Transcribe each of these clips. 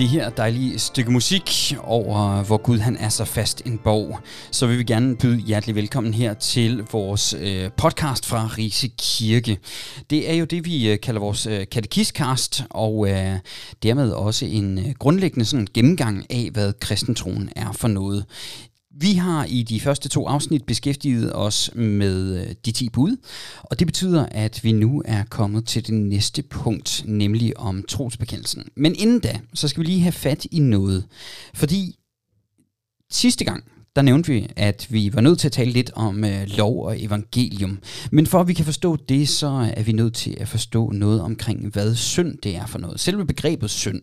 det her dejlige stykke musik over, hvor Gud han er så fast en borg, så vil vi gerne byde hjertelig velkommen her til vores øh, podcast fra Rise Kirke. Det er jo det, vi øh, kalder vores øh, katekistcast, og øh, dermed også en øh, grundlæggende sådan, gennemgang af, hvad kristentroen er for noget. Vi har i de første to afsnit beskæftiget os med øh, de 10 bud, og det betyder, at vi nu er kommet til det næste punkt, nemlig om trosbekendelsen. Men inden da, så skal vi lige have fat i noget, fordi sidste gang, der nævnte vi, at vi var nødt til at tale lidt om øh, lov og evangelium. Men for at vi kan forstå det, så er vi nødt til at forstå noget omkring, hvad synd det er for noget. Selve begrebet synd.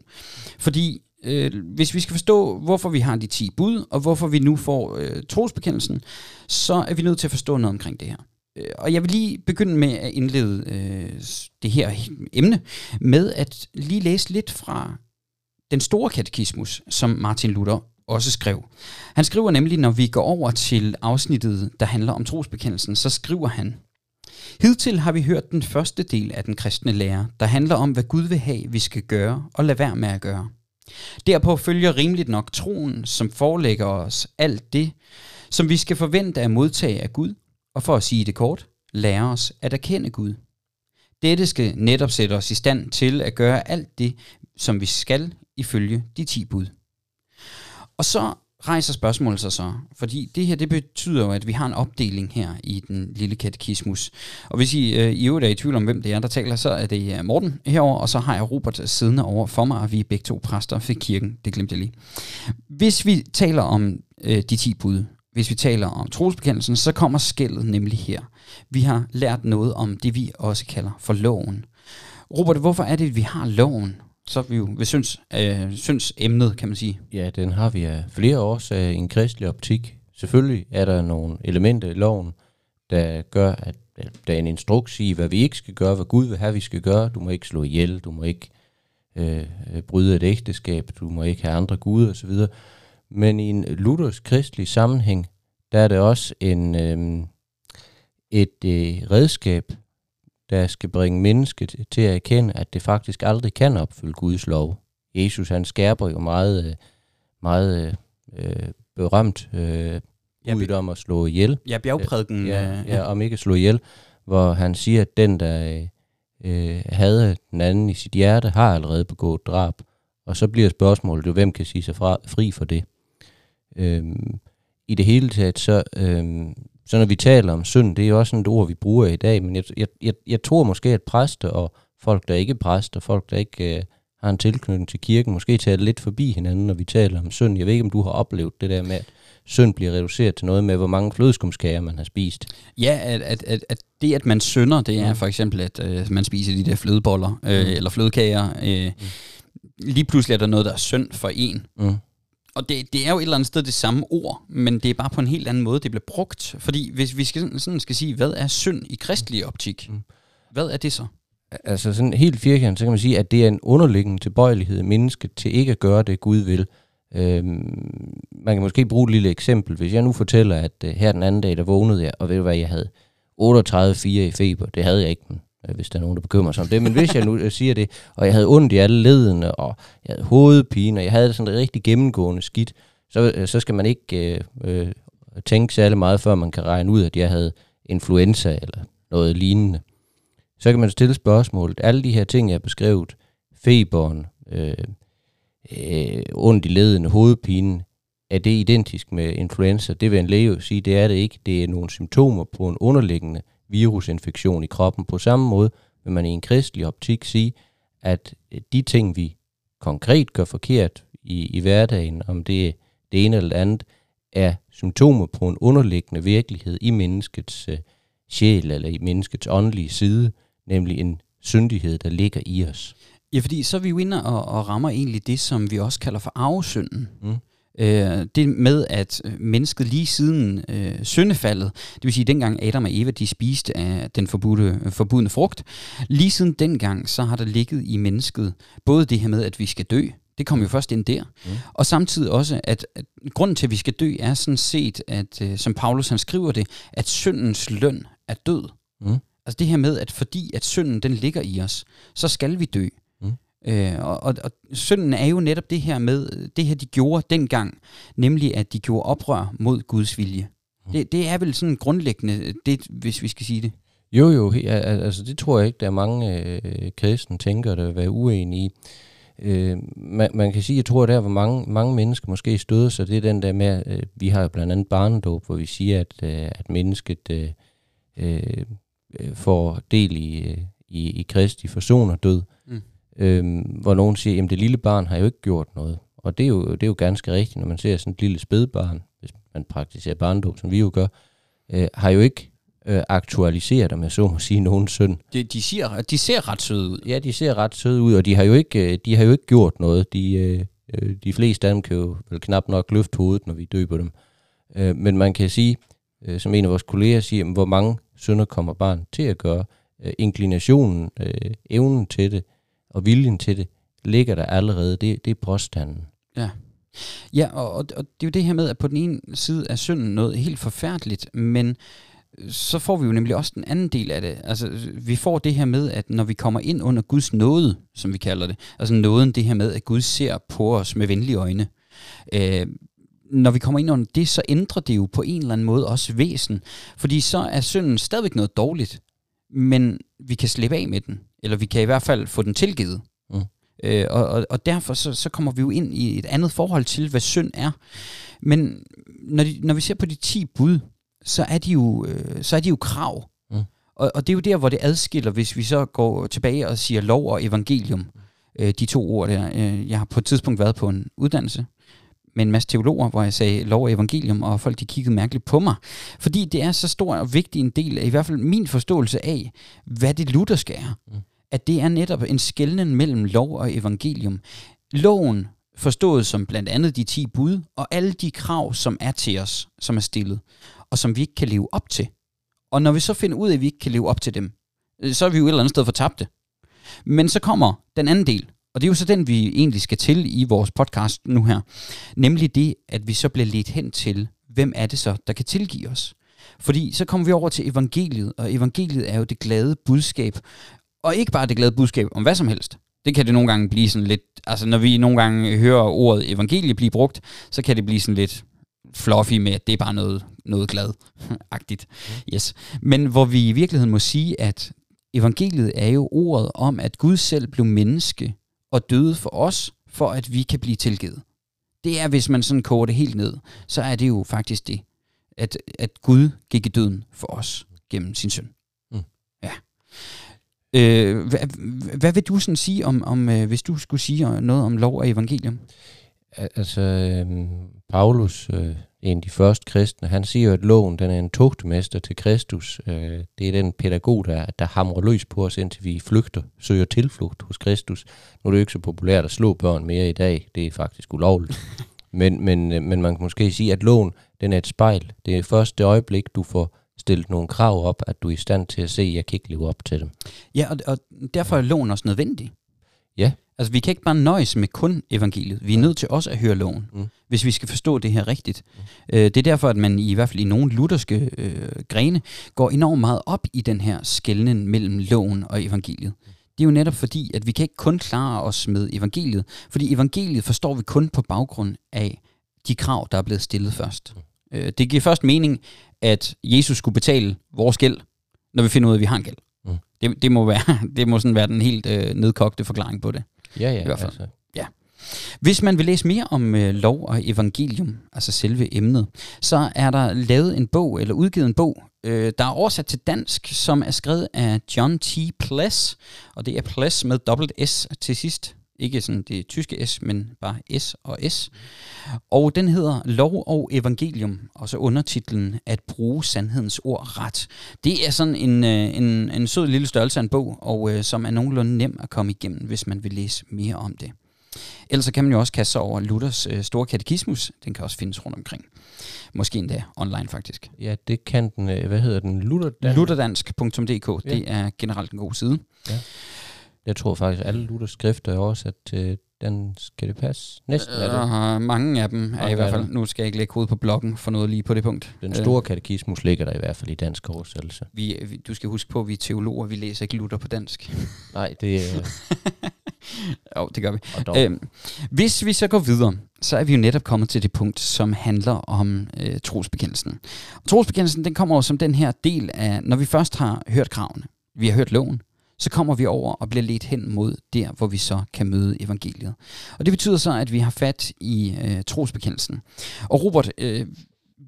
Fordi øh, hvis vi skal forstå, hvorfor vi har de 10 bud, og hvorfor vi nu får øh, trosbekendelsen, så er vi nødt til at forstå noget omkring det her. Øh, og jeg vil lige begynde med at indlede øh, det her emne med at lige læse lidt fra den store katekismus, som Martin Luther også skrev. Han skriver nemlig, når vi går over til afsnittet, der handler om trosbekendelsen, så skriver han, Hidtil har vi hørt den første del af den kristne lære, der handler om, hvad Gud vil have, vi skal gøre og lade være med at gøre. Derpå følger rimeligt nok troen, som forelægger os alt det, som vi skal forvente at modtage af Gud, og for at sige det kort, lære os at erkende Gud. Dette skal netop sætte os i stand til at gøre alt det, som vi skal ifølge de ti bud. Og så rejser spørgsmålet sig så, fordi det her det betyder jo, at vi har en opdeling her i den lille katekismus. Og hvis I øh, i øvrigt er i tvivl om, hvem det er, der taler, så er det øh, Morten herover, og så har jeg Robert siddende over for mig, og vi er begge to præster for kirken. Det glemte jeg lige. Hvis vi taler om øh, de 10 bud, hvis vi taler om trosbekendelsen, så kommer skældet nemlig her. Vi har lært noget om det, vi også kalder for loven. Robert, hvorfor er det, at vi har loven? Så vi jo ved syns, øh, syns emnet, kan man sige. Ja, den har vi af flere årsager i øh, en kristelig optik. Selvfølgelig er der nogle elementer i loven, der gør, at der er en instruks i, hvad vi ikke skal gøre, hvad Gud vil have, vi skal gøre. Du må ikke slå ihjel, du må ikke øh, bryde et ægteskab, du må ikke have andre guder osv. Men i en luthersk kristelig sammenhæng, der er det også en, øh, et øh, redskab, der skal bringe mennesket til at erkende, at det faktisk aldrig kan opfylde Guds lov. Jesus han skærper jo meget, øh, meget øh, berømt øh, ud om at slå ihjel. Ja, bjergprædiken. Ja, ja, ja, om ikke at slå ihjel, hvor han siger, at den, der øh, havde den anden i sit hjerte, har allerede begået drab. Og så bliver spørgsmålet jo, hvem kan sige sig fra, fri for det? Øhm, I det hele taget, så, øhm, så når vi taler om synd, det er jo også sådan et ord, vi bruger i dag, men jeg, jeg, jeg, jeg tror måske, at præster og folk, der ikke er præster, folk, der ikke øh, har en tilknytning til kirken, måske tager lidt forbi hinanden, når vi taler om synd. Jeg ved ikke, om du har oplevet det der med, at synd bliver reduceret til noget med, hvor mange flødeskumskager man har spist. Ja, at, at, at, at det, at man synder, det er mm. for eksempel, at øh, man spiser de der flødeboller, øh, mm. eller flødekager. Øh, mm. Lige pludselig er der noget, der er synd for en. Mm. Og det, det er jo et eller andet sted det samme ord, men det er bare på en helt anden måde, det bliver brugt. Fordi hvis vi skal, sådan skal sige, hvad er synd i kristelig optik, mm. hvad er det så? Altså sådan helt firkantet, så kan man sige, at det er en underliggende tilbøjelighed i mennesket til ikke at gøre det, Gud vil. Øhm, man kan måske bruge et lille eksempel. Hvis jeg nu fortæller, at uh, her den anden dag, der vågnede jeg, og ved du hvad, jeg havde 38,4 i feber. Det havde jeg ikke, men Øh, Øh, hvis der er nogen, der bekymrer sig om det. Men hvis jeg nu øh, siger det, og jeg havde ondt i alle ledene, og jeg havde hovedpine, og jeg havde sådan et rigtig gennemgående skidt, så, øh, så skal man ikke øh, tænke særlig meget, før man kan regne ud, at jeg havde influenza eller noget lignende. Så kan man stille spørgsmålet, alle de her ting, jeg har beskrevet, feberen, øh, øh, ondt i ledene, hovedpinen, er det identisk med influenza? Det vil en læge sige, det er det ikke. Det er nogle symptomer på en underliggende virusinfektion i kroppen. På samme måde vil man i en kristelig optik sige, at de ting, vi konkret gør forkert i, i hverdagen, om det er det ene eller det andet, er symptomer på en underliggende virkelighed i menneskets øh, sjæl eller i menneskets åndelige side, nemlig en syndighed, der ligger i os. Ja, fordi så er vi jo inde og, og rammer egentlig det, som vi også kalder for arvesynden. Mm. Øh, det med, at mennesket lige siden øh, syndefaldet, det vil sige dengang Adam og Eva de spiste af den forbudte, forbudne frugt, lige siden dengang, så har der ligget i mennesket både det her med, at vi skal dø, det kommer jo først ind der. Mm. Og samtidig også, at, at grunden til, at vi skal dø, er sådan set, at øh, som Paulus han skriver det, at syndens løn er død. Mm. Altså det her med, at fordi at synden den ligger i os, så skal vi dø. Øh, og, og, og synden er jo netop det her med, det her de gjorde dengang, nemlig at de gjorde oprør mod Guds vilje. Mm. Det, det er vel sådan grundlæggende, det, hvis vi skal sige det. Jo, jo, altså det tror jeg ikke, der er mange øh, kristne tænker, der vil være uenige i. Øh, man, man kan sige, jeg tror, der hvor mange, mange mennesker måske støder sig, det er den der med, øh, vi har jo blandt andet barnedåb, hvor vi siger, at, øh, at mennesket øh, øh, får del i, øh, i, i Kristi forsoner død. Mm. Øh, hvor nogen siger, at det lille barn har jo ikke gjort noget. Og det er, jo, det er jo ganske rigtigt, når man ser sådan et lille spædbarn, hvis man praktiserer barndåb, som vi jo gør, øh, har jo ikke øh, aktualiseret, om jeg så må sige, nogen synd. De, de, siger, de ser ret søde ud. Ja, de ser ret søde ud, og de har jo ikke, øh, de har jo ikke gjort noget. De, øh, øh, de fleste af dem kan jo vel knap nok løfte hovedet, når vi døber dem. Øh, men man kan sige, øh, som en af vores kolleger siger, hvor mange synder kommer barn til at gøre. Øh, inklinationen, øh, evnen til det og viljen til det, ligger der allerede. Det, det er påstanden. Ja. Ja, og, og, og det er jo det her med, at på den ene side er synden noget helt forfærdeligt, men så får vi jo nemlig også den anden del af det. Altså, vi får det her med, at når vi kommer ind under Guds nåde, som vi kalder det, altså nåden, det her med, at Gud ser på os med venlige øjne, øh, når vi kommer ind under det, så ændrer det jo på en eller anden måde også væsen. Fordi så er synden stadigvæk noget dårligt, men vi kan slippe af med den. Eller vi kan i hvert fald få den tilgivet. Mm. Øh, og, og, og derfor så, så kommer vi jo ind i et andet forhold til, hvad synd er. Men når, de, når vi ser på de 10 bud, så er de jo, øh, så er de jo krav. Mm. Og, og det er jo der, hvor det adskiller, hvis vi så går tilbage og siger lov og evangelium. Øh, de to ord der. Øh, jeg har på et tidspunkt været på en uddannelse med en masse teologer, hvor jeg sagde lov og evangelium, og folk de kiggede mærkeligt på mig. Fordi det er så stor og vigtig en del af i hvert fald min forståelse af, hvad det lutherske er. Mm. At det er netop en skældning mellem lov og evangelium. Loven forstået som blandt andet de 10 bud, og alle de krav, som er til os, som er stillet og som vi ikke kan leve op til. Og når vi så finder ud af, at vi ikke kan leve op til dem, så er vi jo et eller andet sted fortabte. Men så kommer den anden del, og det er jo så den, vi egentlig skal til i vores podcast nu her. Nemlig det, at vi så bliver ledt hen til, hvem er det så, der kan tilgive os? Fordi så kommer vi over til evangeliet, og evangeliet er jo det glade budskab. Og ikke bare det glade budskab om hvad som helst. Det kan det nogle gange blive sådan lidt, altså når vi nogle gange hører ordet evangelie blive brugt, så kan det blive sådan lidt, fluffy med, at det er bare noget, noget glad-agtigt. Yes. Men hvor vi i virkeligheden må sige, at evangeliet er jo ordet om, at Gud selv blev menneske og døde for os, for at vi kan blive tilgivet. Det er, hvis man sådan koger det helt ned, så er det jo faktisk det, at, at Gud gik i døden for os gennem sin søn. Mm. Ja. Øh, hvad, hvad vil du sådan sige om, om øh, hvis du skulle sige noget om lov og evangelium? Altså, øh, Paulus, øh, en af de første kristne, han siger jo, at loven den er en tugtmester til Kristus. Øh, det er den pædagog, der, der hamrer løs på os, indtil vi flygter, søger tilflugt hos Kristus. Nu er det jo ikke så populært at slå børn mere i dag. Det er faktisk ulovligt. men, men, øh, men man kan måske sige, at loven den er et spejl. Det er først det øjeblik, du får stillet nogle krav op, at du er i stand til at se, at jeg kan ikke leve op til dem. Ja, og, og derfor er loven også nødvendig. Ja. Altså, vi kan ikke bare nøjes med kun evangeliet. Vi er nødt til også at høre loven, mm. hvis vi skal forstå det her rigtigt. Mm. Øh, det er derfor, at man i hvert fald i nogle lutherske øh, grene går enormt meget op i den her skældning mellem loven og evangeliet. Det er jo netop fordi, at vi kan ikke kun klare os med evangeliet, fordi evangeliet forstår vi kun på baggrund af de krav, der er blevet stillet først. Mm. Øh, det giver først mening, at Jesus skulle betale vores gæld, når vi finder ud af, at vi har en gæld. Det, det, må være, det må sådan være den helt øh, nedkogte forklaring på det. Ja, ja. I hvert fald. Altså. Ja. Hvis man vil læse mere om øh, lov og evangelium, altså selve emnet, så er der lavet en bog, eller udgivet en bog, øh, der er oversat til dansk, som er skrevet af John T. Pless, og det er Pless med dobbelt S til sidst. Ikke sådan det tyske S, men bare S og S. Og den hedder Lov og Evangelium, og så undertitlen At bruge sandhedens ord ret. Det er sådan en, øh, en, en sød lille størrelse af en bog, og øh, som er nogenlunde nem at komme igennem, hvis man vil læse mere om det. Ellers så kan man jo også kaste sig over Luthers øh, store katekismus. Den kan også findes rundt omkring. Måske endda online faktisk. Ja, det kan den. Øh, hvad hedder den? Lutherdansk. Lutherdansk.dk. Ja. Det er generelt en god side. Ja. Jeg tror faktisk, at alle Luthers skrifter er oversat til den skal det passe? Næsten er det. Uh, mange af dem er mange i hvert fald. Nu skal jeg ikke lægge hovedet på bloggen for noget lige på det punkt. Den store uh, katekismus ligger der i hvert fald i dansk oversættelse. Vi, vi, du skal huske på, at vi er teologer, vi læser ikke Luther på dansk. Nej, det er... jo, det gør vi. Øhm, hvis vi så går videre, så er vi jo netop kommet til det punkt, som handler om øh, trosbekendelsen. Og trosbekendelsen, den kommer jo som den her del af, når vi først har hørt kravene, vi har hørt loven, så kommer vi over og bliver ledt hen mod der, hvor vi så kan møde evangeliet. Og det betyder så, at vi har fat i øh, trosbekendelsen. Og Robert, øh,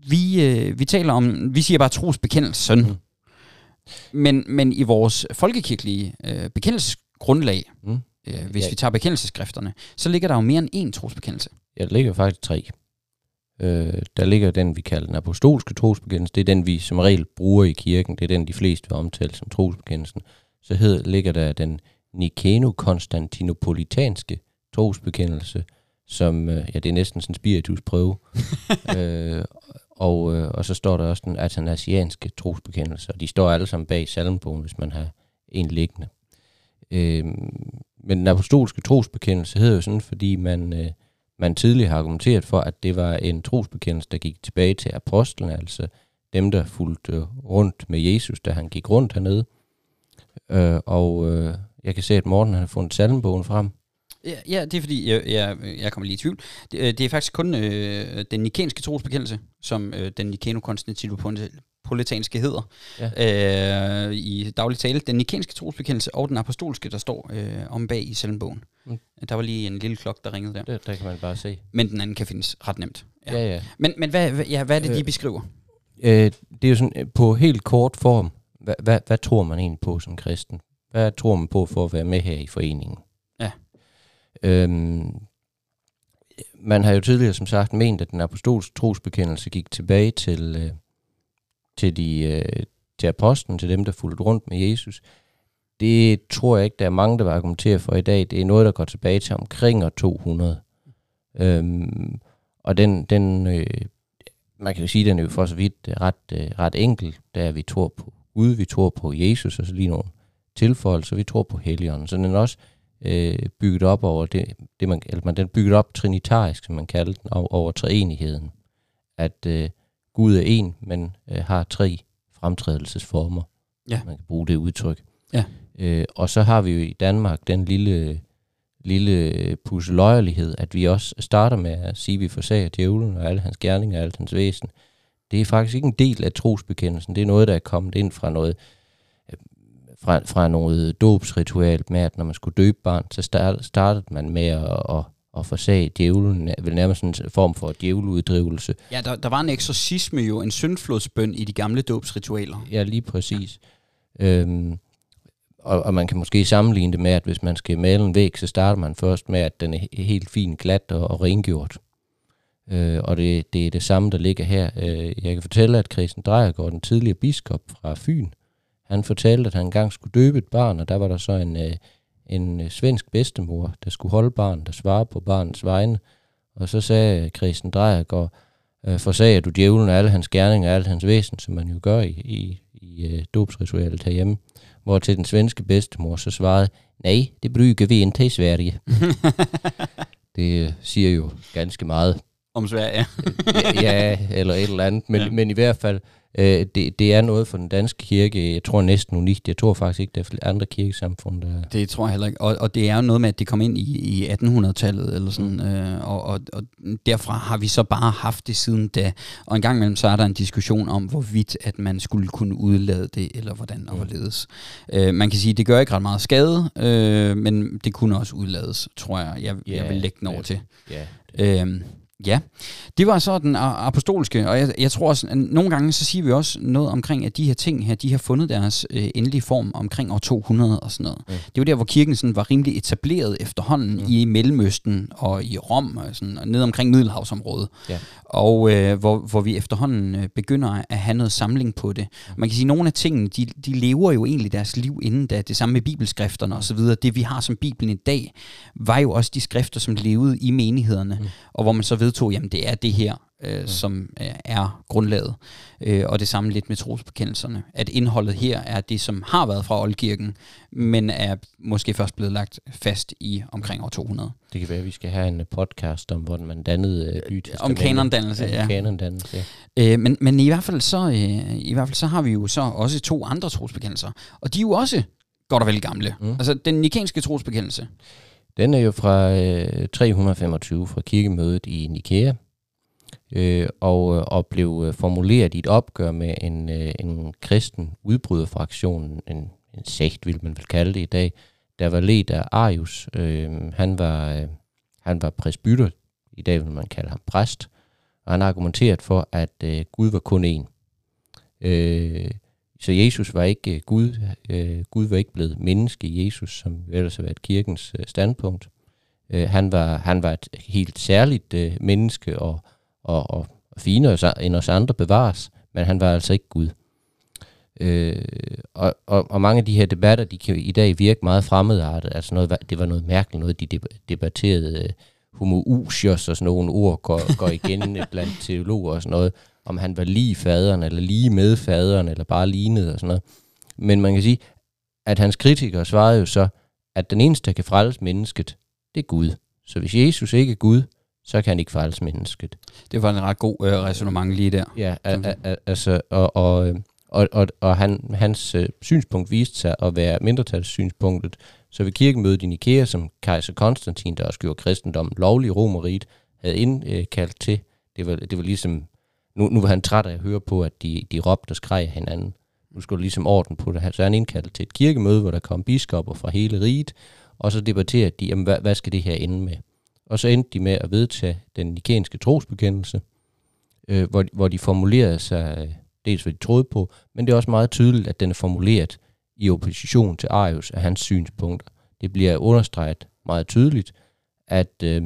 vi, øh, vi taler om, vi siger bare trosbekendelsen, mm. men, men i vores folkekirkelige øh, bekendelsesgrundlag, mm. øh, hvis ja. vi tager bekendelsesskrifterne, så ligger der jo mere end én trosbekendelse. Ja, der ligger faktisk tre. Øh, der ligger den, vi kalder den apostolske trosbekendelse. Det er den, vi som regel bruger i kirken. Det er den, de fleste vil omtale som trosbekendelsen så hed, ligger der den Nikeno-konstantinopolitanske trosbekendelse, som, øh, ja, det er næsten sådan en spiritusprøve. øh, og, øh, og så står der også den atanasianske trosbekendelse, og de står alle sammen bag salmbogen, hvis man har en liggende. Øh, men den apostolske trosbekendelse hedder jo sådan, fordi man, øh, man tidligere har argumenteret for, at det var en trosbekendelse, der gik tilbage til apostlene, altså dem, der fulgte rundt med Jesus, da han gik rundt hernede. Øh, og øh, jeg kan se, at Morten har fundet salmbogen frem. Ja, ja, det er fordi, jeg, jeg, jeg kommer lige i tvivl. Det, øh, det er faktisk kun øh, den nikenske trosbekendelse, som øh, den nikeno-konstantinopolitanske hedder ja. øh, i daglig tale. Den nikenske trosbekendelse og den apostolske, der står øh, om bag i salmbogen. Mm. Der var lige en lille klok, der ringede der. Det, der kan man bare se. Men den anden kan findes ret nemt. Ja, ja. ja. Men, men hvad, ja, hvad er det, de øh, beskriver? Øh, det er jo sådan, øh, på helt kort form, hvad, hvad, hvad tror man egentlig på som kristen? Hvad tror man på for at være med her i foreningen? Ja. Øhm, man har jo tidligere som sagt ment, at den apostolske trosbekendelse gik tilbage til, øh, til, de, øh, til apostlen, til dem, der fulgte rundt med Jesus. Det tror jeg ikke, der er mange, der vil argumentere for i dag. Det er noget, der går tilbage til omkring år 200. Øhm, og den, den øh, man kan jo sige, den er jo for så vidt ret, øh, ret enkel, der vi tror på Gud, vi tror på Jesus, og så lige nogle tilføjelser, vi tror på Helligånden. Så den er også øh, bygget op over det, det man, eller man, den er bygget op trinitarisk, som man kalder den, over, over treenigheden. At øh, Gud er en, men øh, har tre fremtrædelsesformer. Ja. Man kan bruge det udtryk. Ja. Øh, og så har vi jo i Danmark den lille, lille pusseløjelighed, at vi også starter med at sige, at vi forsager djævlen og alle hans gerninger og alt hans væsen det er faktisk ikke en del af trosbekendelsen. Det er noget, der er kommet ind fra noget, øh, fra, fra noget dåbsritual med, at når man skulle døbe barn, så start, startede man med at, at, at forsage djævlen, vel nærmest en form for djæveluddrivelse. Ja, der, der var en eksorcisme jo, en syndflodsbøn i de gamle dåbsritualer. Ja, lige præcis. Ja. Øhm, og, og man kan måske sammenligne det med, at hvis man skal male en væg, så starter man først med, at den er helt fint glat og, og rengjort. Øh, og det, det er det samme, der ligger her. Øh, jeg kan fortælle, at Christian Drejergaard, den tidligere biskop fra Fyn, han fortalte, at han engang skulle døbe et barn, og der var der så en, øh, en øh, svensk bedstemor, der skulle holde barnet, der svare på barnets vegne. Og så sagde Christian Drejergaard, øh, forsager du djævlen af alle hans gerninger og alle hans væsen, som man jo gør i, i, i øh, dobsritualet herhjemme. Hvor til den svenske bedstemor så svarede, nej, det bruger vi ikke i Sverige. det øh, siger jo ganske meget om Sverige. ja, eller et eller andet. Men, ja. men i hvert fald, øh, det, det er noget for den danske kirke, jeg tror næsten unikt. Jeg tror faktisk ikke, der er andre kirkesamfund, der... Det tror jeg heller ikke. Og, og det er jo noget med, at det kom ind i, i 1800-tallet, eller sådan, mm. øh, og, og, og derfra har vi så bare haft det siden da. Og en gang imellem, så er der en diskussion om, hvorvidt at man skulle kunne udlade det, eller hvordan og mm. hvorledes. Øh, man kan sige, at det gør ikke ret meget skade, øh, men det kunne også udlades, tror jeg, jeg, yeah, jeg vil lægge den over til. Yeah. Øh, Ja, det var så den apostolske, og jeg, jeg tror også, at nogle gange så siger vi også noget omkring, at de her ting her, de har fundet deres øh, endelige form omkring år 200 og sådan noget. Mm. Det var der, hvor kirken sådan var rimelig etableret efterhånden mm. i Mellemøsten og i Rom, og, sådan, og ned omkring Middelhavsområdet. Ja. Og øh, hvor, hvor vi efterhånden øh, begynder at have noget samling på det. Man kan sige, at nogle af tingene, de, de lever jo egentlig deres liv inden da. Det samme med bibelskrifterne osv. Det vi har som Bibelen i dag, var jo også de skrifter, som levede i menighederne, mm. og hvor man så ved vedtog, jamen det er det her, øh, mm. som øh, er grundlaget. Øh, og det samme lidt med trosbekendelserne. At indholdet her er det, som har været fra oldkirken, men er måske først blevet lagt fast i omkring år 200. Det kan være, at vi skal have en podcast om, hvordan man dannede øh, Om kanondannelse, ja. Kanondannelse, ja. Øh, men, men i hvert fald så øh, i hvert fald så har vi jo så også to andre trosbekendelser, og de er jo også godt og vel gamle. Mm. Altså den nikenske trosbekendelse, den er jo fra øh, 325 fra kirkemødet i Nikea, øh, og, øh, og blev øh, formuleret i et opgør med en, øh, en kristen udbryderfraktion, en, en sekt vil man vel kalde det i dag, der var ledt af Arius. Øh, han var, øh, han var presbyter, i dag vil man kalde ham præst, og han argumenteret for, at øh, Gud var kun én. Øh, så Jesus var ikke øh, Gud. Øh, Gud var ikke blevet menneske Jesus, som ellers har været kirkens øh, standpunkt. Øh, han, var, han var et helt særligt øh, menneske og, og, og finere end os andre bevares, men han var altså ikke Gud. Øh, og, og, og mange af de her debatter, de kan i dag virke meget fremmedartet. Altså noget, det var noget mærkeligt, noget de debatterede øh, homoousios og sådan nogle ord går, går igen blandt teologer og sådan noget, om han var lige faderen, eller lige med faderen, eller bare lignede og sådan noget. Men man kan sige, at hans kritikere svarede jo så, at den eneste, der kan frelse mennesket, det er Gud. Så hvis Jesus ikke er Gud, så kan han ikke frelse mennesket. Det var en ret god øh, resonemang lige der. Ja, altså, og, og, øh, og, og, og han, hans øh, synspunkt viste sig at være mindretalssynspunktet. Så ved kirkemødet i Nikea, som kejser Konstantin, der også gjorde kristendommen lovlig Romeriet, havde indkaldt til, det var, det var ligesom, nu, nu var han træt af at høre på, at de, de råbte og skreg hinanden. Nu skulle ligesom orden på det her. Så han indkaldte til et kirkemøde, hvor der kom biskopper fra hele riget, og så debatterede de, jamen, hvad, hvad skal det her ende med? Og så endte de med at vedtage den nikenske trosbekendelse, øh, hvor, hvor de formulerede sig øh, dels hvad de troede på, men det er også meget tydeligt, at den er formuleret i opposition til Arius af hans synspunkter. Det bliver understreget meget tydeligt, at, øh,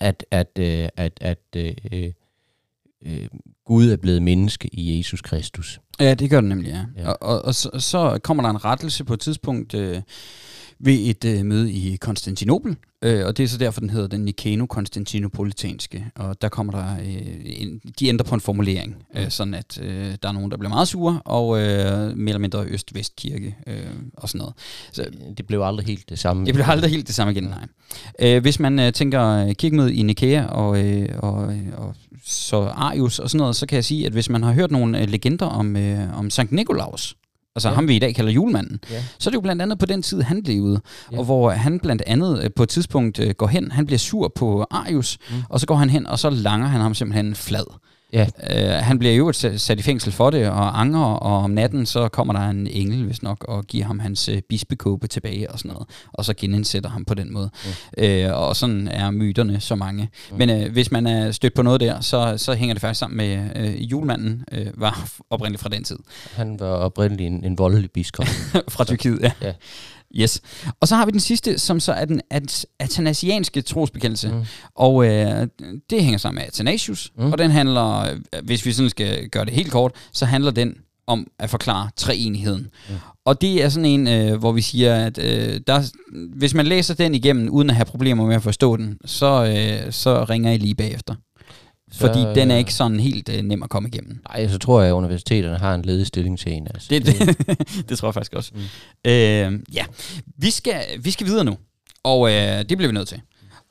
at, at, øh, at, at øh, øh, Gud er blevet menneske i Jesus Kristus. Ja, det gør det nemlig, ja. ja. Og, og, og så, så kommer der en rettelse på et tidspunkt øh, ved et øh, møde i Konstantinopel, øh, og det er så derfor, den hedder den Nikeno-Konstantinopolitanske, og der kommer der, øh, en, de ændrer på en formulering, øh, sådan at øh, der er nogen, der bliver meget sure, og øh, mere eller mindre øst-vest-kirke øh, og sådan noget. Så, det blev aldrig helt det samme. Det blev aldrig helt det samme igen, nej. Øh, hvis man øh, tænker kirkemøde i Nikea og, øh, og, og så Arius og sådan noget, så kan jeg sige, at hvis man har hørt nogle øh, legender om, øh, om Sankt Nikolaus, altså ja. ham vi i dag kalder julemanden, ja. så er det jo blandt andet på den tid, han levede, ja. og hvor han blandt andet øh, på et tidspunkt øh, går hen, han bliver sur på Arius, mm. og så går han hen, og så langer han ham simpelthen flad. Ja. Uh, han bliver jo sat i fængsel for det, og anger, og om natten så kommer der en engel, hvis nok, og giver ham hans uh, bispekåbe tilbage og sådan noget, og så genindsætter ham på den måde. Mm. Uh, og sådan er myterne så mange. Mm. Men uh, hvis man er stødt på noget der, så, så hænger det faktisk sammen med uh, julemanden, uh, var oprindeligt fra den tid. Han var oprindeligt en, en voldelig biskop. fra Tyrkiet, ja. ja. Yes. Og så har vi den sidste, som så er den atanasianske trosbekendelse. Mm. Og øh, det hænger sammen med Athanasius, mm. og den handler, hvis vi sådan skal gøre det helt kort, så handler den om at forklare treenigheden. Mm. Og det er sådan en, øh, hvor vi siger, at øh, der, hvis man læser den igennem, uden at have problemer med at forstå den, så, øh, så ringer I lige bagefter. Fordi så, den er ikke sådan helt øh, nem at komme igennem. Nej, så tror jeg, at universiteterne har en ledig stilling til en. Altså. Det, det, det tror jeg faktisk også. Mm. Øh, ja, vi skal, vi skal videre nu, og øh, det bliver vi nødt til.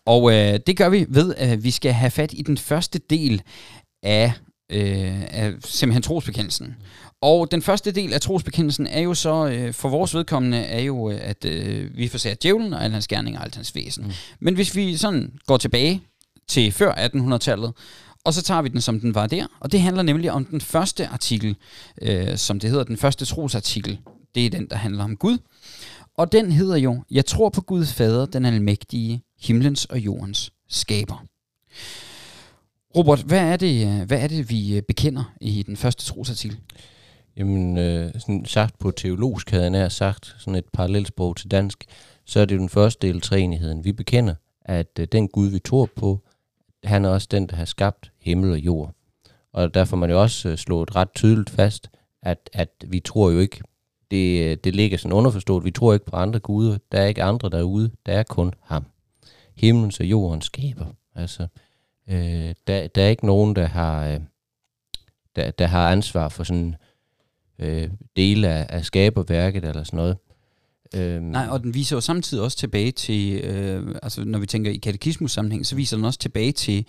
Og øh, det gør vi ved, at vi skal have fat i den første del af, øh, af simpelthen trosbekendelsen. Og den første del af trosbekendelsen er jo så, øh, for vores vedkommende, er jo, øh, at øh, vi forsager djævlen og al hans gerninger og al hans væsen. Mm. Men hvis vi sådan går tilbage til før 1800-tallet, og så tager vi den, som den var der. Og det handler nemlig om den første artikel, øh, som det hedder, den første trosartikel. Det er den, der handler om Gud. Og den hedder jo, Jeg tror på Gud Fader, den almægtige, himlens og jordens skaber. Robert, hvad er det, øh, hvad er det vi øh, bekender i den første trosartikel? Jamen, øh, sådan sagt på teologisk havde jeg sagt, sådan et parallelsprog til dansk, så er det den første del træenigheden. Vi bekender, at øh, den Gud, vi tror på, han er også den, der har skabt himmel og jord. Og derfor man jo også øh, slået ret tydeligt fast, at, at vi tror jo ikke, det, øh, det ligger sådan underforstået, vi tror ikke på andre guder, der er ikke andre derude, der er kun ham. Himlens og jordens skaber. Altså, øh, der, der er ikke nogen, der har, øh, der, der har ansvar for sådan øh, dele af, af skaberværket eller sådan noget. Øhm. Nej, og den viser jo samtidig også tilbage til, øh, altså når vi tænker i katekismus sammenhæng, så viser den også tilbage til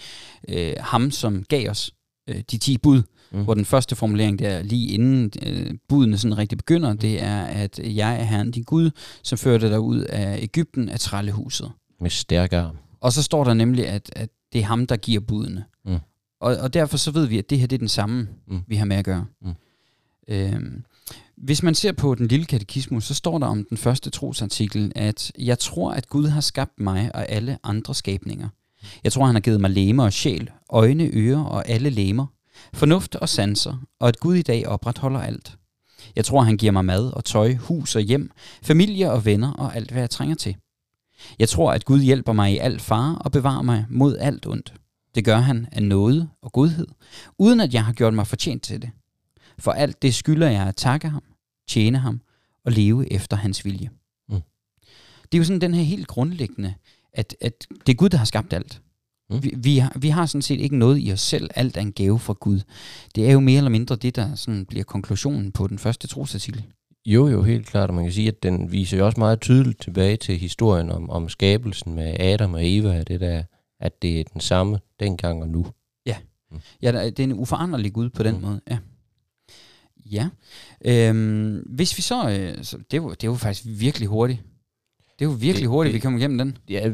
øh, ham, som gav os øh, de 10 bud. mm. hvor den første formulering der lige inden øh, budene sådan rigtig begynder, det er, at jeg er Herren din Gud, som førte dig ud af Ægypten af trællehuset. Med stærk arm. Og så står der nemlig, at, at det er ham, der giver budene. Mm. Og, og derfor så ved vi, at det her det er den samme, mm. vi har med at gøre. Mm. Øhm, hvis man ser på den lille katekismus, så står der om den første trosartikel, at jeg tror, at Gud har skabt mig og alle andre skabninger. Jeg tror, han har givet mig lemmer og sjæl, øjne, ører og alle lemer, fornuft og sanser, og at Gud i dag opretholder alt. Jeg tror, han giver mig mad og tøj, hus og hjem, familie og venner og alt, hvad jeg trænger til. Jeg tror, at Gud hjælper mig i alt fare og bevarer mig mod alt ondt. Det gør han af nåde og godhed, uden at jeg har gjort mig fortjent til det. For alt det skylder jeg at takke ham, tjene ham og leve efter hans vilje. Mm. Det er jo sådan den her helt grundlæggende, at, at det er Gud, der har skabt alt. Mm. Vi, vi, har, vi har sådan set ikke noget i os selv. Alt er en gave fra Gud. Det er jo mere eller mindre det, der sådan bliver konklusionen på den første trosartikel. Jo, jo, helt klart. Og man kan sige, at den viser jo også meget tydeligt tilbage til historien om, om skabelsen med Adam og Eva, det der, at det er den samme dengang og nu. Ja, mm. ja det er en uforanderlig Gud på den mm. måde. Ja. Ja. Øhm, hvis vi så, øh, så det, var, det var faktisk virkelig hurtigt. Det var virkelig det, hurtigt, det, vi kom igennem den. Ja,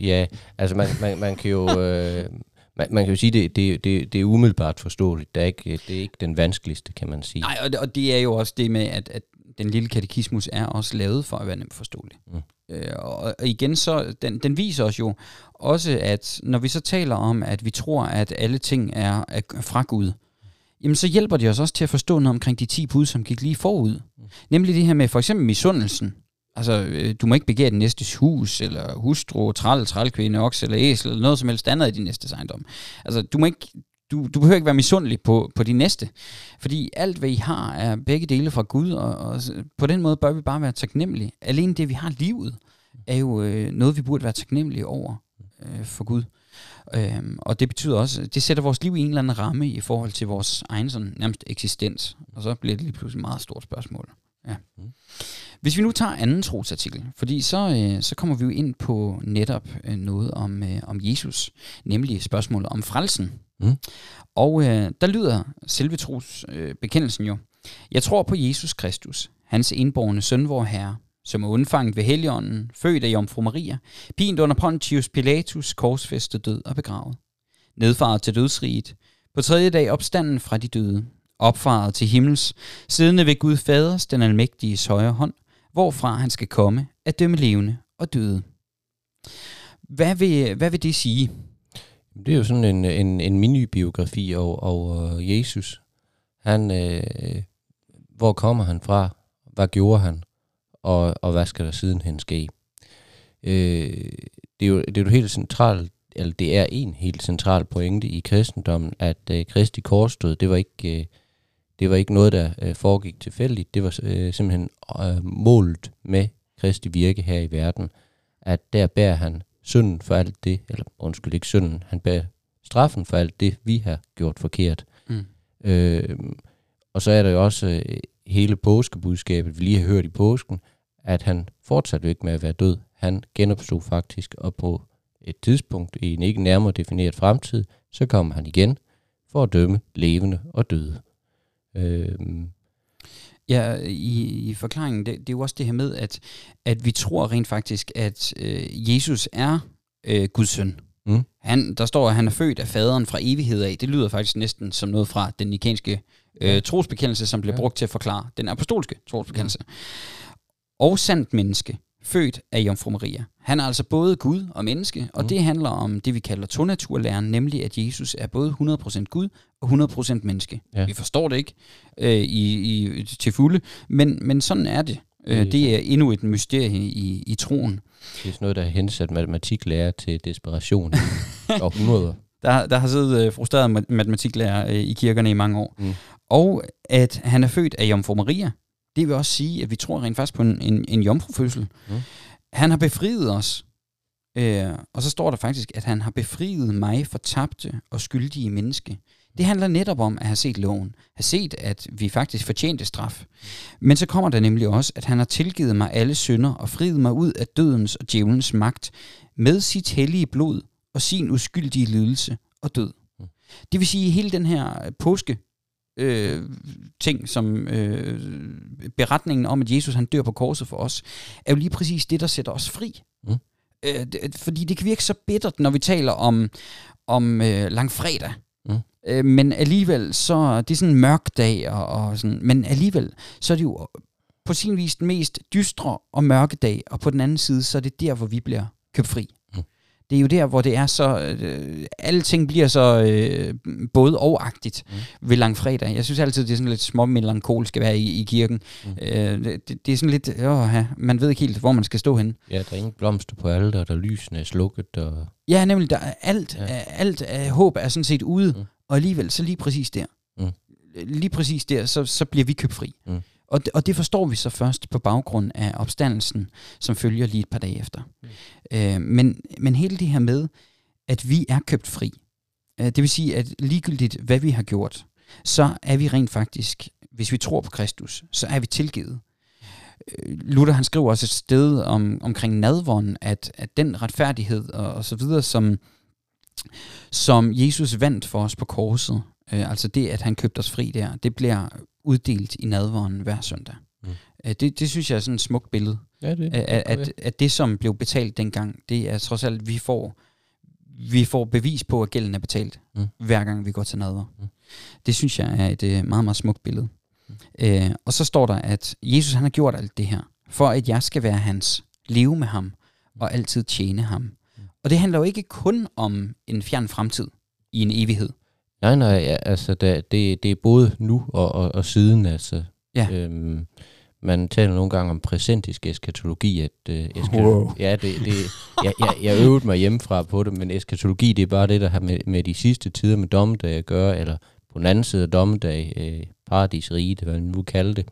ja altså man, man, man kan jo... Øh, man, man kan jo sige, det, det, det, det er umiddelbart forståeligt. Det er, ikke, det er ikke den vanskeligste, kan man sige. Nej, og det, og det er jo også det med, at, at den lille katekismus er også lavet for at være nemt forståelig. Mm. Øh, og, og igen så, den, den viser os jo også, at når vi så taler om, at vi tror, at alle ting er, er fra Gud, jamen så hjælper det os også til at forstå noget omkring de 10 bud, som gik lige forud. Mm. Nemlig det her med for eksempel misundelsen. Altså, øh, du må ikke begære den næstes hus, eller hustru, træl, trælkvinde, oks eller æsel, eller noget som helst andet i din næste ejendom. Altså, du må ikke, du, du behøver ikke være misundelig på, på din næste. Fordi alt, hvad I har, er begge dele fra Gud, og, og på den måde bør vi bare være taknemmelige. Alene det, vi har livet, er jo øh, noget, vi burde være taknemmelige over øh, for Gud. Øhm, og det betyder også, det sætter vores liv i en eller anden ramme i forhold til vores egen sådan, nærmest eksistens. Og så bliver det lige pludselig et meget stort spørgsmål. Ja. Mm. Hvis vi nu tager anden trosartikel, fordi så, øh, så kommer vi jo ind på netop øh, noget om, øh, om Jesus, nemlig spørgsmålet om frelsen. Mm. Og øh, der lyder selve trosbekendelsen øh, bekendelsen jo, jeg tror på Jesus Kristus, hans indborgne søn, vor Herre, som er undfanget ved heligånden, født af Jomfru Maria, pint under Pontius Pilatus, korsfæstet død og begravet. Nedfaret til dødsriget, på tredje dag opstanden fra de døde, opfaret til himmels, siddende ved Gud Faders, den almægtiges højre hånd, hvorfra han skal komme at dømme levende og døde. Hvad vil, hvad vil det sige? Det er jo sådan en, en, en mini-biografi over, over Jesus. Han, øh, hvor kommer han fra? Hvad gjorde han? Og, og hvad skal der sidenhen ske? Øh, det, er jo, det er jo helt centralt, eller det er en helt central pointe i kristendommen, at øh, Kristi korsstød, det var ikke... Øh, det var ikke noget, der øh, foregik tilfældigt. Det var øh, simpelthen øh, målet med Kristi virke her i verden, at der bærer han synden for alt det, eller undskyld ikke synden, han bærer straffen for alt det, vi har gjort forkert. Mm. Øh, og så er der jo også øh, hele påskebudskabet, vi lige har hørt i påsken, at han fortsatte ikke med at være død. Han genopstod faktisk, og på et tidspunkt i en ikke nærmere defineret fremtid, så kommer han igen for at dømme levende og døde. Øh, Ja, i, i forklaringen, det, det er jo også det her med, at, at vi tror rent faktisk, at øh, Jesus er øh, Guds søn. Mm. Han, der står, at han er født af faderen fra evighed af. Det lyder faktisk næsten som noget fra den nikanske øh, trosbekendelse, som blev ja. brugt til at forklare den apostolske trosbekendelse. Mm. Og sandt menneske født af Jomfru Maria. Han er altså både Gud og menneske, og mm. det handler om det, vi kalder tonaturlæren, nemlig at Jesus er både 100% Gud og 100% menneske. Ja. Vi forstår det ikke øh, i, i, til fulde, men, men sådan er det. Øh, det er endnu et mysterie i, i troen. Det er sådan noget, der har hensat matematiklærer til desperation i århundreder. Der, der har siddet øh, frustreret matematiklærer øh, i kirkerne i mange år. Mm. Og at han er født af Jomfru Maria, det vil også sige, at vi tror rent faktisk på en, en, en jomfrufødsel. Mm. Han har befriet os. Øh, og så står der faktisk, at han har befriet mig for tabte og skyldige menneske. Det handler netop om at have set loven, have set, at vi faktisk fortjente straf. Men så kommer der nemlig også, at han har tilgivet mig alle synder og friet mig ud af dødens og djævelens magt med sit hellige blod og sin uskyldige lidelse og død. Mm. Det vil sige, at hele den her påske øh, ting, som øh, beretningen om, at Jesus han dør på korset for os, er jo lige præcis det, der sætter os fri. Mm. Øh, det, fordi det kan virke så bittert, når vi taler om, om øh, langfredag. Mm. Øh, men alligevel, så det er sådan en mørk dag, og, og sådan, men alligevel, så er det jo på sin vis den mest dystre og mørke dag, og på den anden side, så er det der, hvor vi bliver købt fri. Det er jo der, hvor det er så... Øh, alle ting bliver så øh, både og-agtigt mm. ved langfredag. Jeg synes altid, det er sådan lidt små melankolsk at være i, i kirken. Mm. Øh, det, det er sådan lidt... Åh, ja, man ved ikke helt, hvor man skal stå hen. Ja, der er ingen blomster på alle, der er lysene er slukket. Og... Ja, nemlig, der er alt, ja. alt af håb er sådan set ude, mm. og alligevel, så lige præcis der. Mm. Lige præcis der, så, så bliver vi købt fri. Mm. Og det, og det forstår vi så først på baggrund af opstandelsen, som følger lige et par dage efter. Mm. Øh, men, men hele det her med, at vi er købt fri, øh, det vil sige, at ligegyldigt hvad vi har gjort, så er vi rent faktisk, hvis vi tror på Kristus, så er vi tilgivet. Øh, Luther han skriver også et sted om, omkring nadvånden, at, at den retfærdighed og, og så videre, som, som Jesus vandt for os på korset, øh, altså det, at han købte os fri der, det bliver uddelt i nadvåren hver søndag. Mm. Øh, det, det synes jeg er sådan et smukt billede. Ja, det, at, at, at det, som blev betalt dengang, det er trods alt, vi får, vi får bevis på, at gælden er betalt, mm. hver gang vi går til nadver. Mm. Det synes jeg er et uh, meget, meget smukt billede. Mm. Uh, og så står der, at Jesus han har gjort alt det her, for at jeg skal være hans, leve med ham, mm. og altid tjene ham. Mm. Og det handler jo ikke kun om en fjern fremtid i en evighed. Nej, nej, ja, altså det, det, det er både nu og, og, og siden, altså. Ja. Øhm, man taler nogle gange om præsentisk eskatologi, at øh, eskatologi, wow. ja, det, det, jeg, jeg, jeg øvede mig hjemmefra på det, men eskatologi, det er bare det, der har med, med de sidste tider med dommedag at gøre, eller på den anden side af dommedag, øh, paradisrige, hvad man nu kalder det,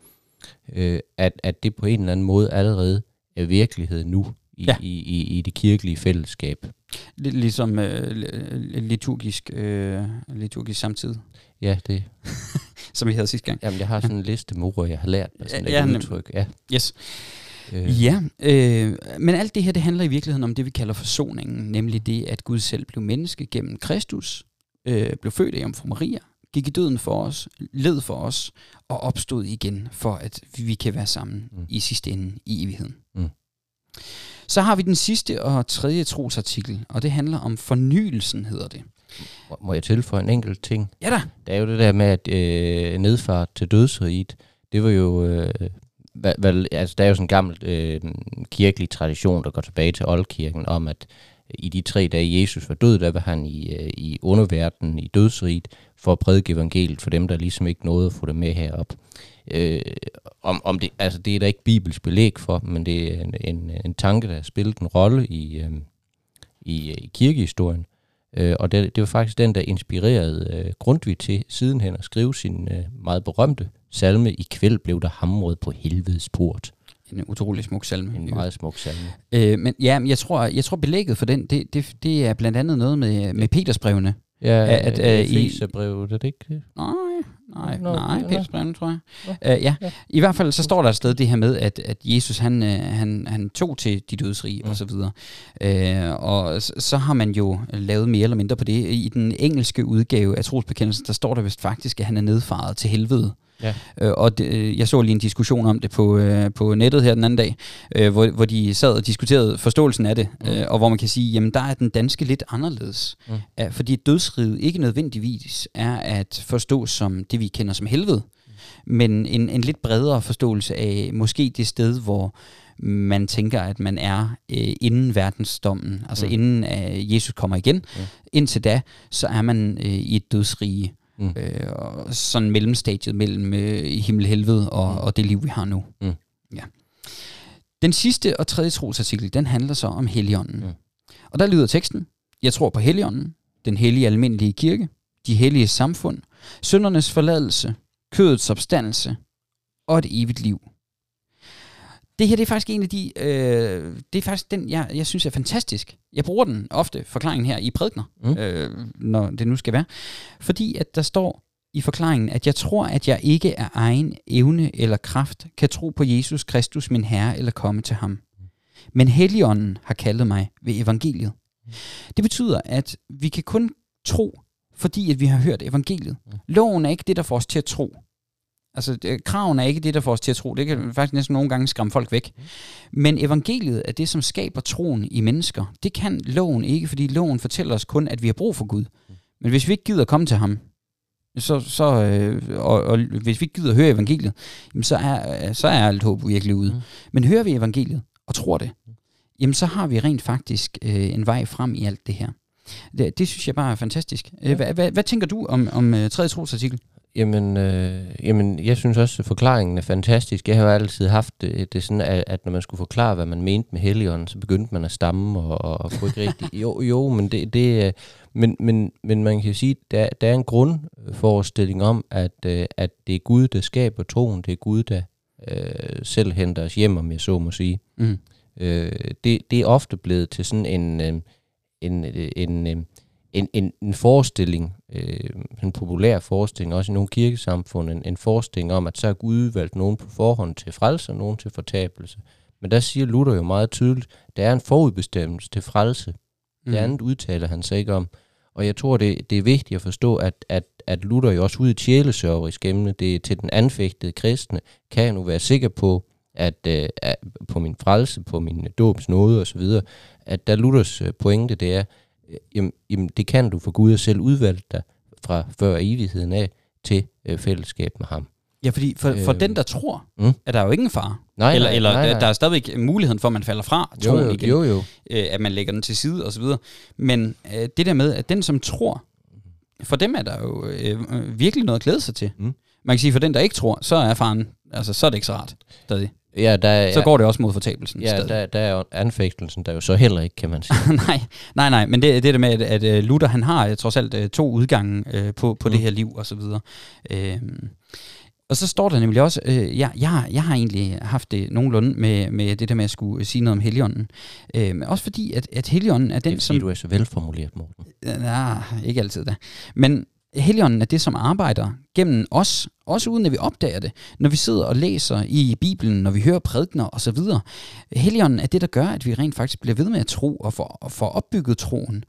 øh, at, at det på en eller anden måde allerede er virkelighed nu i, ja. i, i, i det kirkelige fællesskab. Ligesom øh, liturgisk, øh, liturgisk samtid. Ja, det. Som vi havde sidste gang. Jamen, jeg har sådan en liste med ord, jeg har lært sådan ja, et udtryk. Ja. Yes. Øh. Ja, øh, men alt det her, det handler i virkeligheden om det, vi kalder forsoningen, nemlig det, at Gud selv blev menneske gennem Kristus, øh, blev født af Jomfru Maria, gik i døden for os, led for os, og opstod igen for, at vi kan være sammen mm. i sidste ende i evigheden. Mm. Så har vi den sidste og tredje trosartikel, og det handler om fornyelsen, hedder det. Må jeg tilføje en enkelt ting? Ja da. Det er jo det der med, at øh, nedfart til dødsriget, det var jo... Øh, vel, altså, der er jo sådan en gammel øh, kirkelig tradition, der går tilbage til oldkirken, om at i de tre dage Jesus var død, der var han i, øh, i underverdenen, i dødsriget, for at prædike evangeliet for dem, der ligesom ikke nåede at få det med herop. Øh, om, om det, altså det er der ikke bibelsk belæg for, men det er en, en, en tanke, der har spillet en rolle i, øh, i, i kirkehistorien. Øh, og det, det var faktisk den, der inspirerede øh, Grundtvig til sidenhen at skrive sin øh, meget berømte salme, I kvæld blev der hamret på helvedes port. En utrolig smuk salme. En meget smuk salme. Øh, men ja, jeg tror, jeg tror belægget for den, det, det, det er blandt andet noget med, med Petersbrevene. Ja, at, at, uh, i brevet, er det ikke Nej, nej, Nå, nej, Petersbrevene, tror jeg. Uh, ja. ja, i hvert fald så står der et sted det her med, at, at Jesus han, uh, han, han tog til de dødsrige mm. og så videre. Uh, og så, så har man jo lavet mere eller mindre på det. I den engelske udgave af trosbekendelsen, der står der vist faktisk, at han er nedfaret til helvede. Ja. Øh, og det, øh, jeg så lige en diskussion om det på, øh, på nettet her den anden dag, øh, hvor, hvor de sad og diskuterede forståelsen af det, mm. øh, og hvor man kan sige, jamen der er den danske lidt anderledes. Mm. Fordi dødsriget ikke nødvendigvis er at forstå som det, vi kender som helvede, mm. men en, en lidt bredere forståelse af måske det sted, hvor man tænker, at man er øh, inden verdensdommen, altså mm. inden øh, Jesus kommer igen. Mm. Indtil da, så er man øh, i et dødsrige. Mm. Øh, og sådan mellemstadiet mellem øh, himmel helvede og, mm. og det liv, vi har nu. Mm. Ja. Den sidste og tredje trosartikel, den handler så om Helligånden. Mm. Og der lyder teksten, jeg tror på Helligånden, den hellige almindelige kirke, de hellige samfund, syndernes forladelse, kødets opstandelse og et evigt liv. Det her det er faktisk en af de, øh, det er faktisk den, jeg, jeg synes er fantastisk. Jeg bruger den ofte, forklaringen her, i prædikner, mm. øh, når det nu skal være. Fordi at der står i forklaringen, at jeg tror, at jeg ikke af egen evne eller kraft kan tro på Jesus Kristus, min Herre, eller komme til ham. Men Helligånden har kaldet mig ved evangeliet. Det betyder, at vi kan kun tro, fordi at vi har hørt evangeliet. Mm. Loven er ikke det, der får os til at tro. Altså, det- kraven er ikke det, der får os til at tro. Det kan faktisk næsten nogle gange skræmme folk væk. Men evangeliet er det, som skaber troen i mennesker. Det kan loven ikke, fordi loven fortæller os kun, at vi har brug for Gud. Men hvis vi ikke gider komme til ham, så, så, øh, og, og hvis vi ikke gider høre evangeliet, jamen så, er, så er alt håb virkelig ude. Mm. Men hører vi evangeliet og tror det, jamen så har vi rent faktisk øh, en vej frem i alt det her. Det, det synes jeg bare er fantastisk. Øh, hvad, hvad, hvad tænker du om, om øh, tredje trosartikel? Jamen, øh, jamen, jeg synes også, at forklaringen er fantastisk. Jeg har jo altid haft det, det sådan, at, at når man skulle forklare, hvad man mente med Helligånden, så begyndte man at stamme og, og, og kunne ikke rigtigt. Jo, jo, men det, det øh, men, men, men man kan sige, der, der er en grundforestilling om, at, øh, at det er Gud, der skaber troen. Det er Gud, der øh, selv henter os hjem, om jeg så må sige. Mm. Øh, det, det er ofte blevet til sådan en, øh, en, øh, en, øh, en, en, en forestilling, øh, en populær forestilling, også i nogle kirkesamfund, en, en forestilling om, at så er Gud udvalgt nogen på forhånd til frelse og nogen til fortabelse. Men der siger Luther jo meget tydeligt, der er en forudbestemmelse til frelse. Mm. Det andet udtaler han sig ikke om. Og jeg tror, det, det er vigtigt at forstå, at, at, at Luther jo også ude i sjælesørgerisk emne, det er til den anfægtede kristne, kan jeg nu være sikker på, at, øh, at på min frelse, på min dåbs nåde osv., at der Luthers øh, pointe, det er, jamen, jamen, det kan du, for Gud har selv udvalgt dig fra før evigheden af til øh, fællesskab med ham. Ja, fordi for, for Øh, den, der tror, mm. er der jo ingen far. Nej, eller nej, eller nej, der- nej. der er stadigvæk muligheden for, at man falder fra jo, troen jo, igen. jo, jo. øh, at man lægger den til side og så videre. Men øh, det der med, at den som tror, for dem er der jo øh, øh, virkelig noget at glæde sig til. Mm. Man kan sige, for den der ikke tror, så er faren, altså så er det ikke så rart stadig. Ja, der, Så går det også mod fortabelsen ja, stadig. der, der er jo anfægtelsen, der jo så heller ikke, kan man sige. nej, nej, nej, men det, det der med, at, at øh, Luther, han har øh, trods alt øh, to udgange øh, på, på mm. det her liv og så videre. Øh, og så står der nemlig også, øh, jeg, jeg, har, jeg har egentlig haft det nogenlunde med, med det der med at skulle sige noget om Helligånden. Øh, men også fordi, at, at Helligånden er Det den, er som... du er så velformuleret, Morten. Nej, ikke altid da. Men Helligånden er det, som arbejder gennem os, også uden at vi opdager det. Når vi sidder og læser i Bibelen, når vi hører prædikner osv. Helligånden er det, der gør, at vi rent faktisk bliver ved med at tro og får, og får opbygget troen.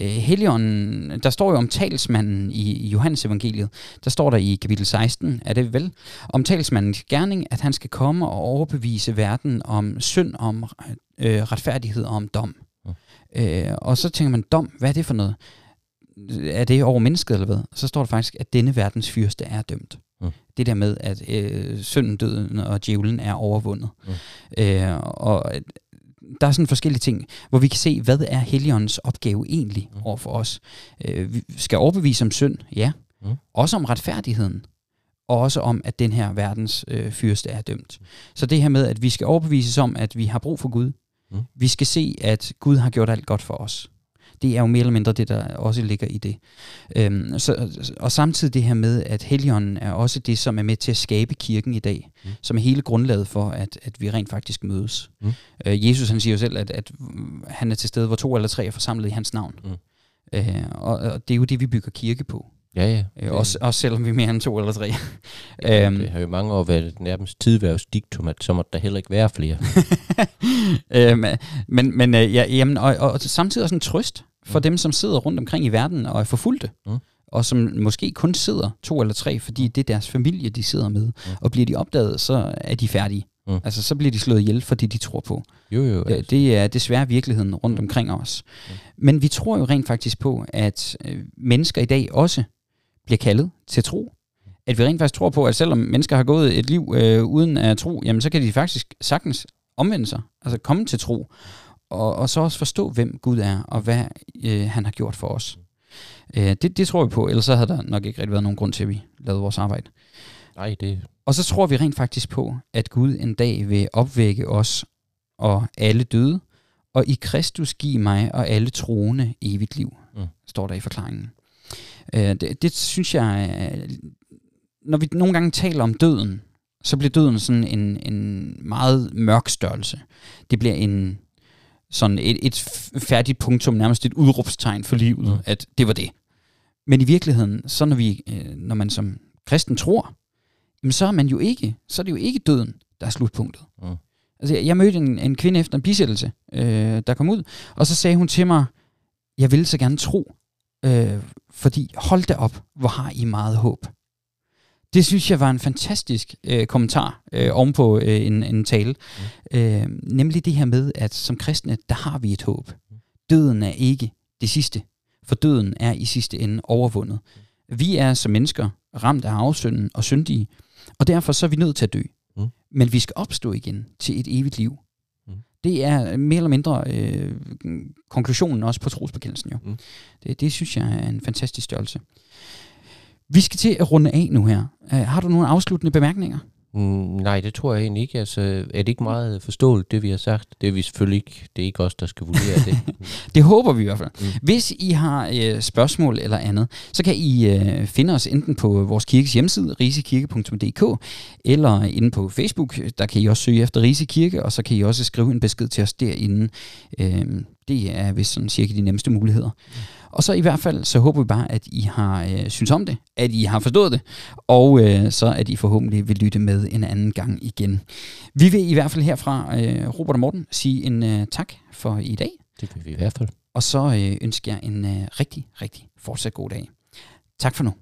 Øh, Helligånden, der står jo om talsmanden i, i Johannes evangeliet. Der står der i kapitel 16, er det vel, om talsmandens gerning, at han skal komme og overbevise verden om synd, om øh, retfærdighed og om dom. Øh, og så tænker man, dom, hvad er det for noget? Er det over mennesket eller hvad? Så står der faktisk, at denne verdens fyrste er dømt. Mm. Det der med, at øh, synden, døden og djævlen er overvundet. Mm. Øh, og øh, der er sådan forskellige ting, hvor vi kan se, hvad er Helligåndens opgave egentlig Mm. over for os. Øh, vi skal overbevise om synd, ja. Mm. Også om retfærdigheden. Og også om, at den her verdens øh, fyrste er dømt. Så det her med, at vi skal overbevises om, at vi har brug for Gud. Mm. Vi skal se, at Gud har gjort alt godt for os. Det er jo mere eller mindre det, der også ligger i det. Øhm, så, og samtidig det her med, at Helligånden er også det, som er med til at skabe kirken i dag, Mm. som er hele grundlaget for, at, at vi rent faktisk mødes. Mm. Øh, Jesus han siger jo selv, at, at han er til stede, hvor to eller tre er forsamlet i hans navn. Mm. Øh, og, og det er jo det, vi bygger kirke på. Ja, ja. Øh, også, også selvom vi er mere end to eller tre. Ja, Øhm. det har jo mange år været et nærmest tidværvsdiktum, at så måtte der heller ikke være flere. øhm, men men øh, ja, jamen, og, og samtidig også en trøst for Mm. mm. dem, som sidder rundt omkring i verden og er forfulgte. Mm. Og som måske kun sidder to eller tre, fordi det er deres familie, de sidder med. Mm. Og bliver de opdaget, så er de færdige. Mm. Altså, så bliver de slået ihjel for det, de tror på. Jo, jo. Ja, det er desværre virkeligheden rundt omkring os. Men vi tror jo rent faktisk på, at øh, mennesker i dag også bliver kaldet til tro. At vi rent faktisk tror på, at selvom mennesker har gået et liv øh, uden at tro, jamen så kan de faktisk sagtens omvende sig, altså komme til tro, og, og så også forstå, hvem Gud er, og hvad øh, han har gjort for os. Øh, det, det tror vi på, ellers så havde der nok ikke rigtig været nogen grund til, at vi lavede vores arbejde. Nej, det... Og så tror vi rent faktisk på, at Gud en dag vil opvække os og alle døde, og i Kristus give mig og alle troende evigt liv, Mm. mm. står der i forklaringen. Øh, det, det synes jeg, øh, når vi nogle gange taler om døden, så bliver døden sådan en, en meget mørk størrelse. Det bliver en sådan et, et færdigt punktum, nærmest et udråbstegn for livet, Mm. mm. at det var det. Men i virkeligheden, så når, vi, øh, når man som kristen tror, jamen så er man jo ikke, så er det jo ikke døden, der er slutpunktet. Mm. Altså, jeg, jeg mødte en, en kvinde efter en bisættelse, øh, der kom ud, og så sagde hun til mig, jeg ville så gerne tro, Øh, fordi hold da op, hvor har I meget håb. Det synes jeg var en fantastisk øh, kommentar øh, ovenpå øh, en, en tale. Mm. Øh, nemlig det her med, at som kristne, der har vi et håb. Mm. Døden er ikke det sidste, for døden er i sidste ende overvundet. Mm. Vi er som mennesker ramt af afsynden og syndige, og derfor så er vi nødt til at dø. Mm. Men vi skal opstå igen til et evigt liv. Mm. Det er mere eller mindre øh, konklusionen også på trosbekendelsen. Jo. Mm. Det, det synes jeg er en fantastisk størrelse. Vi skal til at runde af nu her. Uh, har du nogle afsluttende bemærkninger? Mm, nej, det tror jeg egentlig ikke. Altså, er det ikke meget forståeligt, det vi har sagt? Det er vi selvfølgelig ikke. Det er ikke os, der skal vurdere det. det håber vi i hvert fald. Mm. Hvis I har uh, spørgsmål eller andet, så kan I uh, finde os enten på vores kirkes hjemmeside, risekirke.dk, eller inde på Facebook. Der kan I også søge efter Rise Kirke, og så kan I også skrive en besked til os derinde. Uh, det er vist sådan cirka de nemmeste muligheder. Mm. Og så i hvert fald, så håber vi bare, at I har øh, synes om det, at I har forstået det, og øh, så at I forhåbentlig vil lytte med en anden gang igen. Vi vil i hvert fald herfra, øh, Robert og Morten, sige en øh, tak for i dag. Det vil vi i hvert fald. Og så øh, ønsker jeg en øh, rigtig, rigtig fortsat god dag. Tak for nu.